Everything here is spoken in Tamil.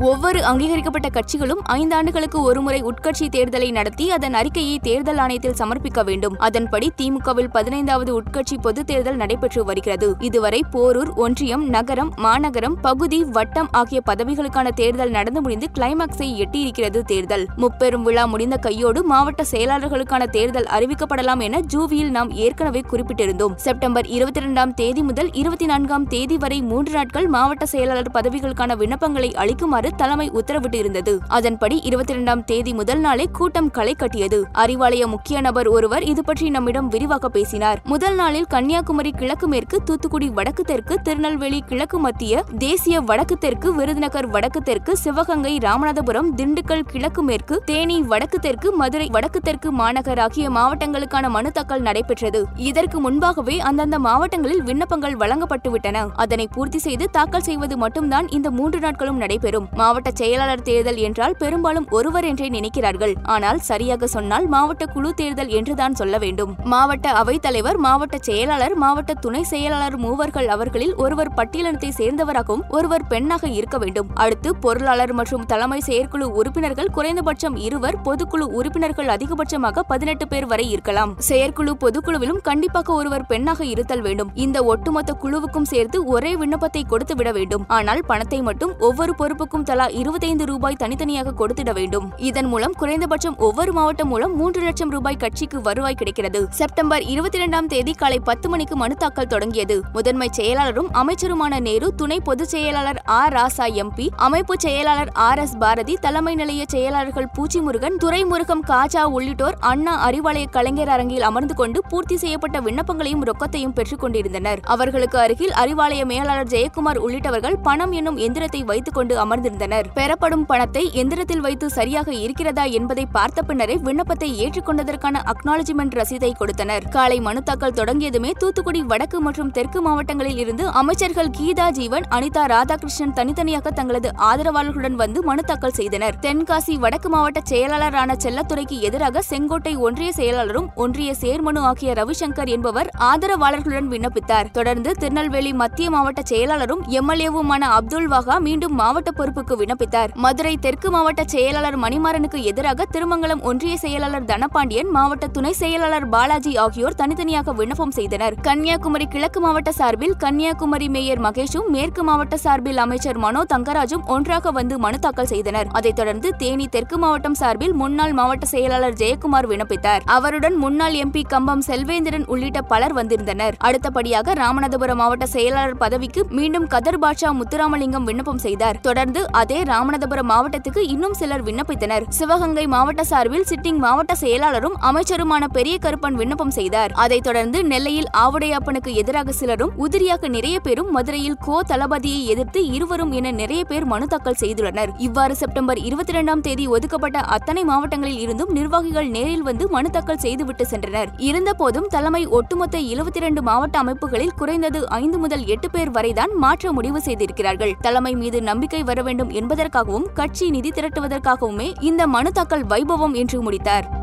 ஒவ்வொரு அங்கீகரிக்கப்பட்ட கட்சிகளும் ஐந்தாண்டுகளுக்கு ஒருமுறை உட்கட்சி தேர்தலை நடத்தி அதன் அறிக்கையை தேர்தல் ஆணையத்தில் சமர்ப்பிக்க வேண்டும். அதன்படி திமுகவில் பதினைந்தாவது உட்கட்சி பொது தேர்தல் நடைபெற்று வருகிறது. இதுவரை போரூர் ஒன்றியம் நகரம் மாநகரம் பகுதி வட்டம் ஆகிய பதவிகளுக்கான தேர்தல் நடந்து முடிந்து கிளைமாக்ஸை எட்டியிருக்கிறது தேர்தல். முப்பெரும் விழா முடிந்த கையோடு மாவட்ட செயலாளர்களுக்கான தேர்தல் அறிவிக்கப்படலாம் என ஜூவியில் நாம் ஏற்கனவே குறிப்பிட்டிருந்தோம். செப்டம்பர் இருபத்தி இரண்டாம் தேதி முதல் இருபத்தி நான்காம் தேதி வரை மூன்று நாட்கள் மாவட்ட செயலாளர் பதவிகளுக்கான விண்ணப்பங்களை அளிக்குமாறு தலைமை உத்தரவிட்டு இருந்தது அதன்படி இருபத்தி இரண்டாம் தேதி முதல் நாளே கூட்டம் களை கட்டியது. அறிவாலய முக்கிய நபர் ஒருவர் இது பற்றி நம்மிடம் விரிவாக பேசினார். முதல் நாளில் கன்னியாகுமரி கிழக்கு மேற்கு தூத்துக்குடி வடக்கு தெற்கு திருநெல்வேலி கிழக்கு மத்திய தேசிய வடக்கு தெற்கு விருதுநகர் வடக்கு தெற்கு சிவகங்கை ராமநாதபுரம் திண்டுக்கல் கிழக்கு மேற்கு தேனி வடக்கு தெற்கு மதுரை வடக்கு தெற்கு மாநகர் ஆகிய மாவட்டங்களுக்கான மனு தாக்கல் நடைபெற்றது. இதற்கு முன்பாகவே அந்தந்த மாவட்டங்களில் விண்ணப்பங்கள் வழங்கப்பட்டுவிட்டன. அதனை பூர்த்தி செய்து தாக்கல் செய்வது மட்டும்தான் இந்த மூன்று நாட்களும் நடைபெறும். மாவட்ட செயலாளர் தேர்தல் என்றால் பெரும்பாலும் ஒருவர் என்றே நினைக்கிறார்கள். ஆனால் சரியாக சொன்னால் மாவட்ட குழு தேர்தல் என்றுதான் சொல்ல வேண்டும். மாவட்ட அவைத்தலைவர் மாவட்ட செயலாளர் மாவட்ட துணை செயலாளர் மூவர்கள் அவர்களில் ஒருவர் பட்டியலினத்தை சேர்ந்தவராகவும் ஒருவர் பெண்ணாக இருக்க வேண்டும். அடுத்து பொருளாளர் மற்றும் தலைமை செயற்குழு உறுப்பினர்கள் குறைந்தபட்சம் இருவர் பொதுக்குழு உறுப்பினர்கள் அதிகபட்சமாக பதினெட்டு பேர் வரை இருக்கலாம். செயற்குழு பொதுக்குழுவிலும் கண்டிப்பாக ஒருவர் பெண்ணாக இருத்தல் வேண்டும். இந்த ஒட்டுமொத்த குழுவுக்கும் சேர்த்து ஒரே விண்ணப்பத்தை கொடுத்து விட வேண்டும். ஆனால் பணத்தை மட்டும் ஒவ்வொரு பொறுப்புக்கும் தலா இருபத்தைந்து ரூபாய் தனித்தனியாக கொடுத்திட வேண்டும். இதன் மூலம் குறைந்தபட்சம் ஒவ்வொரு மாவட்டம் மூலம் மூன்று லட்சம் ரூபாய் கட்சிக்கு வருவாய் கிடைக்கிறது. செப்டம்பர் இருபத்தி இரண்டாம் தேதி காலை பத்து மணிக்கு மனு தாக்கல் தொடங்கியது. முதன்மை செயலாளரும் அமைச்சருமான நேரு துணை பொதுச் செயலாளர் ஆர். ராசா எம்பி அமைப்பு செயலாளர் ஆர். எஸ். பாரதி தலைமை நிலைய செயலாளர்கள் பூச்சி முருகன் துரைமுருகம் காஜா உள்ளிட்டோர் அண்ணா அறிவாலய கலைஞர் அரங்கில் அமர்ந்து கொண்டு பூர்த்தி செய்யப்பட்ட விண்ணப்பங்களையும் ரொக்கத்தையும் பெற்றுக் கொண்டிருந்தனர். அவர்களுக்கு அருகில் அறிவாலய மேலாளர் ஜெயக்குமார் உள்ளிட்டவர்கள் பணம் என்னும் எந்திரத்தை வைத்துக் கொண்டு அமர்ந்திருந்தனர் பெறப்படும் பணத்தை எந்திரத்தில் வைத்து சரியாக இருக்கிறதா என்பதை பார்த்த பின்னரே விண்ணப்பத்தை ஏற்றுக்கொண்டதற்கான அக்னாலஜிமெண்ட் ரசீதை கொடுத்தனர். காலை மனு தாக்கல் தொடங்கியதுமே தூத்துக்குடி வடக்கு மற்றும் தெற்கு மாவட்டங்களில் இருந்து அமைச்சர்கள் கீதா ஜீவன் அனிதா ராதாகிருஷ்ணன் தனித்தனியாக தங்களது ஆதரவாளர்களுடன் வந்து மனு தாக்கல் செய்தனர். தென்காசி வடக்கு மாவட்ட செயலாளரான செல்லத்துறைக்கு எதிராக செங்கோட்டை ஒன்றிய செயலாளரும் ஒன்றிய சேர்மனு ஆகிய ரவிசங்கர் என்பவர் ஆதரவாளர்களுடன் விண்ணப்பித்தார். தொடர்ந்து திருநெல்வேலி மத்திய மாவட்ட செயலாளரும் எம்எல்ஏவுமான அப்துல் வஹா மீண்டும் மாவட்ட பொறுப்பு பொறுப்புக்கு விண்ணப்பித்தார். மதுரை தெற்கு மாவட்ட செயலாளர் மணிமாறனுக்கு எதிராக திருமங்கலம் ஒன்றிய செயலாளர் தனபாண்டியன் மாவட்ட துணை செயலாளர் பாலாஜி ஆகியோர் தனித்தனியாக விண்ணப்பம் செய்தனர். கன்னியாகுமரி கிழக்கு மாவட்ட சார்பில் கன்னியாகுமரி மேயர் மகேஷும் மேற்கு மாவட்ட சார்பில் அமைச்சர் மனோ தங்கராஜும் ஒன்றாக வந்து மனு தாக்கல் செய்தனர். அதைத் தொடர்ந்து தேனி தெற்கு மாவட்டம் சார்பில் முன்னாள் மாவட்ட செயலாளர் ஜெயக்குமார் விண்ணப்பித்தார். அவருடன் முன்னாள் எம்பி கம்பம் செல்வேந்திரன் உள்ளிட்ட பலர் வந்திருந்தனர். அடுத்தபடியாக ராமநாதபுரம் மாவட்ட செயலாளர் பதவிக்கு மீண்டும் கதர் பாட்ஷா முத்துராமலிங்கம் விண்ணப்பம் செய்தார். தொடர்ந்து அதே ராமநாதபுரம் மாவட்டத்துக்கு இன்னும் சிலர் விண்ணப்பித்தனர். சிவகங்கை மாவட்ட சார்பில் சிட்டிங் மாவட்ட செயலாளரும் அமைச்சருமான பெரிய கருப்பன் விண்ணப்பம் செய்தார். அதைத் தொடர்ந்து நெல்லையில் ஆவுடையப்பனுக்கு எதிராக சிலரும் உதிரியாக நிறைய பேரும் மதுரையில் கோ தளபதியை எதிர்த்து இருவரும் என நிறைய பேர் மனு தாக்கல் செய்துள்ளனர். இவ்வாறு செப்டம்பர் இருபத்தி இரண்டாம் தேதி ஒதுக்கப்பட்ட அத்தனை மாவட்டங்களில் இருந்தும் நிர்வாகிகள் நேரில் வந்து மனு தாக்கல் செய்துவிட்டு சென்றனர். இருந்தபோதும் தலைமை ஒட்டுமொத்த இருபத்தி இரண்டு மாவட்ட அமைப்புகளில் குறைந்தது ஐந்து முதல் எட்டு பேர் வரைதான் மாற்ற முடிவு செய்திருக்கிறார்கள். தலைமை மீது நம்பிக்கை வர வேண்டும் என்பதற்காகவும் கட்சி நிதி திரட்டுவதற்காகவுமே இந்த மனு தாக்கல் வைபவம் என்று முடித்தார்.